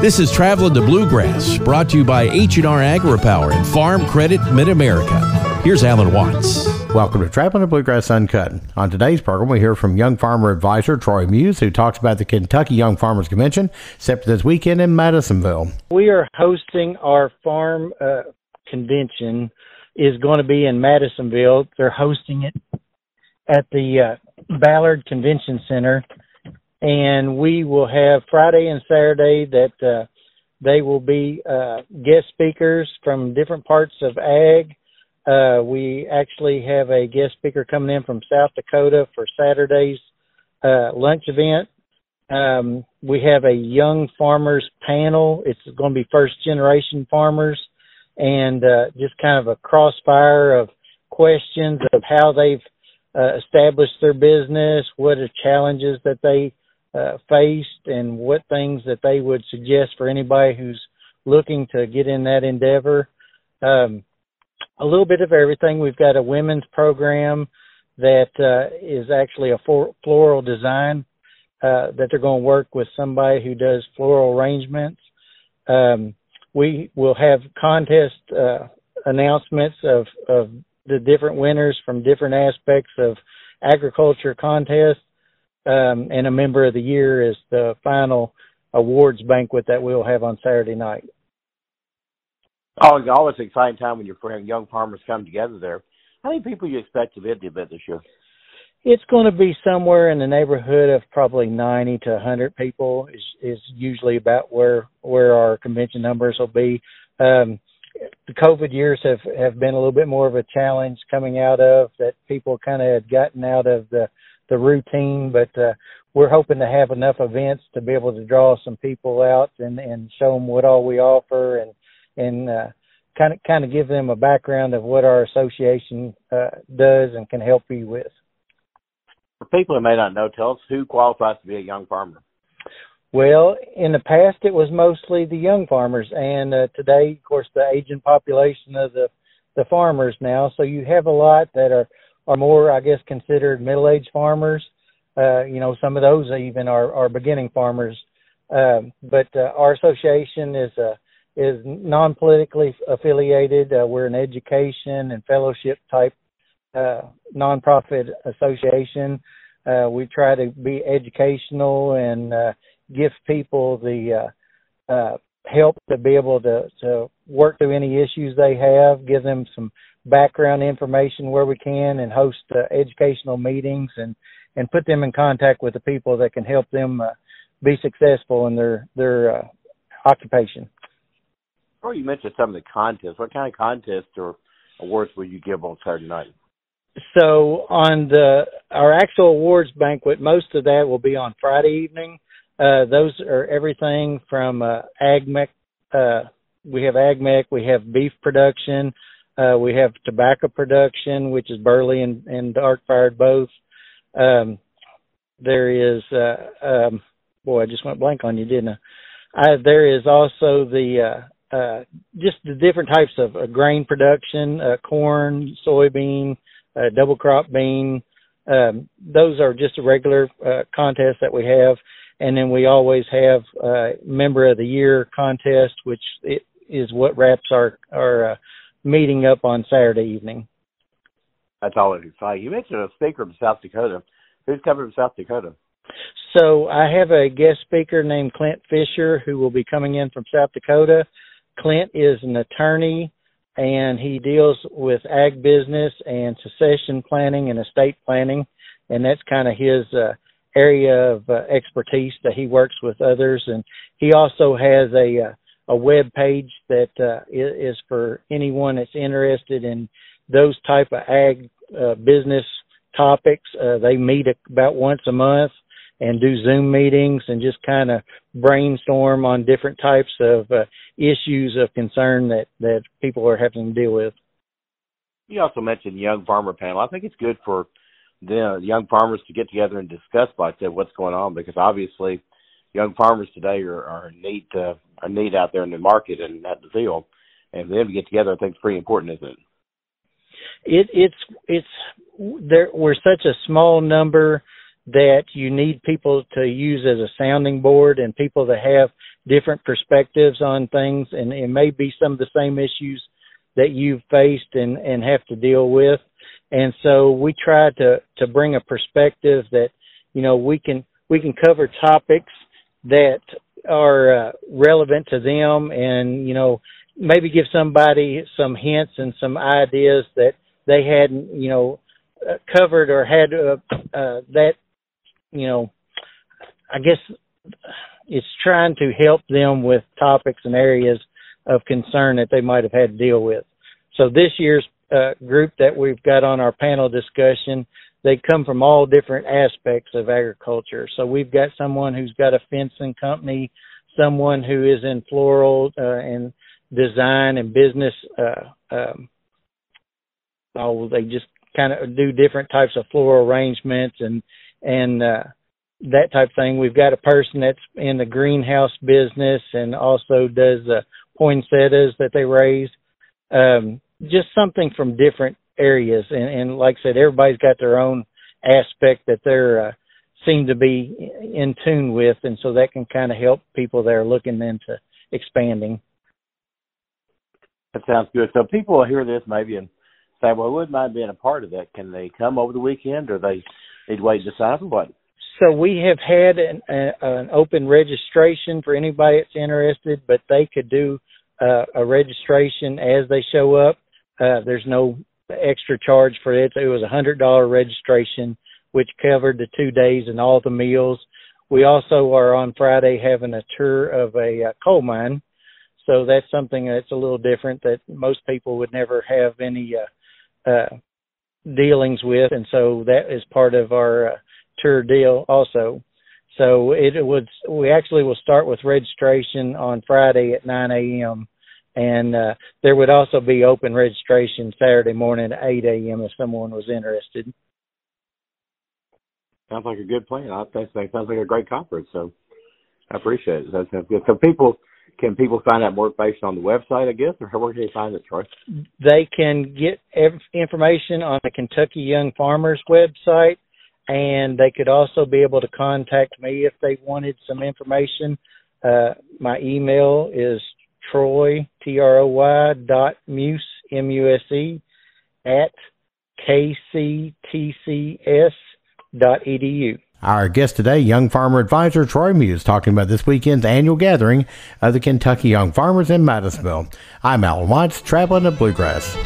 This is Traveling to Bluegrass, brought to you by H&R AgriPower and Farm Credit Mid-America. Here's Alan Watts. Welcome to Traveling to Bluegrass Uncut. On today's program, we hear from Young Farmer Advisor Troy Muse, who talks about the Kentucky Young Farmers Convention set for this weekend in Madisonville. We are hosting our farm uh, convention is going to be in Madisonville. They're hosting it at the uh, Ballard Convention Center, and we will have Friday and Saturday that uh, they will be uh, guest speakers from different parts of ag. Uh, we actually have a guest speaker coming in from South Dakota for Saturday's uh, lunch event. Um, we have a young farmers panel. It's going to be first generation farmers and uh, just kind of a crossfire of questions of how they've uh, established their business, what are challenges that they uh, faced, and what things that they would suggest for anybody who's looking to get in that endeavor. Um, a little bit of everything. We've got a women's program that uh, is actually a for- floral design uh, that they're going to work with somebody who does floral arrangements. Um, we will have contest uh, announcements of, of the different winners from different aspects of agriculture contest. Um, and a member of the year is the final awards banquet that we'll have on Saturday night. Oh, always an exciting time when your young farmers come together there. How many people you expect to be at the event this year? It's going to be somewhere in the neighborhood of probably 90 to 100 people is is usually about where where our convention numbers will be. Um, the COVID years have have been a little bit more of a challenge coming out of that people kind of had gotten out of the the routine, but uh, we're hoping to have enough events to be able to draw some people out and and show them what all we offer and and uh, kind of kind of give them a background of what our association uh, does and can help you with. For people who may not know, tell us who qualifies to be a young farmer. Well, in the past, it was mostly the young farmers, and uh, today, of course, the aging population of the the farmers now. So you have a lot that are are more, I guess, considered middle-aged farmers. Uh, you know, some of those even are are beginning farmers. Um, but uh, our association is uh, is non-politically affiliated. Uh, we're an education and fellowship type uh, nonprofit association. Uh, we try to be educational and uh, give people the uh, uh, help to be able to, to work through any issues they have, give them some background information where we can, and host uh, educational meetings and and put them in contact with the people that can help them uh, be successful in their their uh, occupation. Or you mentioned some of the contests. What kind of contests or awards will you give on Saturday night? so on the our actual awards banquet, most of that will be on Friday evening. Uh, those are everything from uh, AgMech. Uh, we have AgMech. We have beef production. Uh, we have tobacco production, which is burley and, and dark fired both. Um, there is, uh, um, boy, I just went blank on you, didn't I? I there is also the uh, uh, just the different types of uh, grain production, uh, corn, soybean, uh, double crop bean. Um, those are just a regular uh, contest that we have, and then we always have uh, member of the year contest, which is what wraps our our uh, meeting up on Saturday evening. That's always exciting. You mentioned a speaker from South Dakota. Who's coming from South Dakota? So I have a guest speaker named Clint Fisher who will be coming in from South Dakota. Clint is an attorney and he deals with ag business and succession planning and estate planning, and that's kind of his uh, area of uh, expertise that he works with others. And he also has a uh, a web page that uh, is for anyone that's interested in those type of ag uh, business topics. Uh, they meet about once a month and do Zoom meetings and just kind of brainstorm on different types of uh, issues of concern that that people are having to deal with. You also mentioned young farmer panel. I think it's good for the young farmers to get together and discuss, like I said, what's going on because obviously young farmers today are, are in are need out there in the market and at the field, and them to get together, I think it's pretty important, isn't it? It it's it's there. We're such a small number that you need people to use as a sounding board and people that have different perspectives on things and it may be some of the same issues that you've faced and and have to deal with and so we try to to bring a perspective that you know we can we can cover topics that are uh, relevant to them and you know maybe give somebody some hints and some ideas that they hadn't you know uh, covered or had uh, uh, that you know I guess it's trying to help them with topics and areas of concern that they might have had to deal with. So this year's uh, group that we've got on our panel discussion, they come from all different aspects of agriculture. So we've got someone who's got a fencing company, someone who is in floral uh, and design and business. Uh, um, oh, they just kind of do different types of floral arrangements and and uh, that type of thing. We've got a person that's in the greenhouse business and also does the poinsettias that they raise. Um, just something from different areas, and, and like I said, everybody's got their own aspect that they're uh, seem to be in tune with, and so that can kind of help people that are looking into expanding. That sounds good. So people will hear this maybe and say, "Well, I wouldn't mind being a part of that." Can they come over the weekend, or they need to wait to sign up? What? So we have had an, a, an open registration for anybody that's interested, but they could do uh, a registration as they show up. Uh, there's no extra charge for it. It was a hundred dollar registration, which covered the two days and all the meals. We also are on Friday having a tour of a uh, coal mine, so that's something that's a little different that most people would never have any uh, uh, dealings with, and so that is part of our uh, tour deal also. So it would we actually will start with registration on Friday at 9 a.m. and uh, there would also be open registration Saturday morning at 8 a.m. if someone was interested. Sounds like a good plan. I think that sounds like a great conference. So I appreciate it. That sounds good. So people can people find out more information on the website, I guess, or where can they find it, Troy? They can get information on the Kentucky Young Farmers website and they could also be able to contact me if they wanted some information. Uh, my email is troy t r o y dot muse m u s e at kctcs dot edu. Our guest today, Young Farmer Advisor Troy Muse, talking about this weekend's annual gathering of the Kentucky Young Farmers in Madisonville. I'm Alan Watts, traveling to Bluegrass.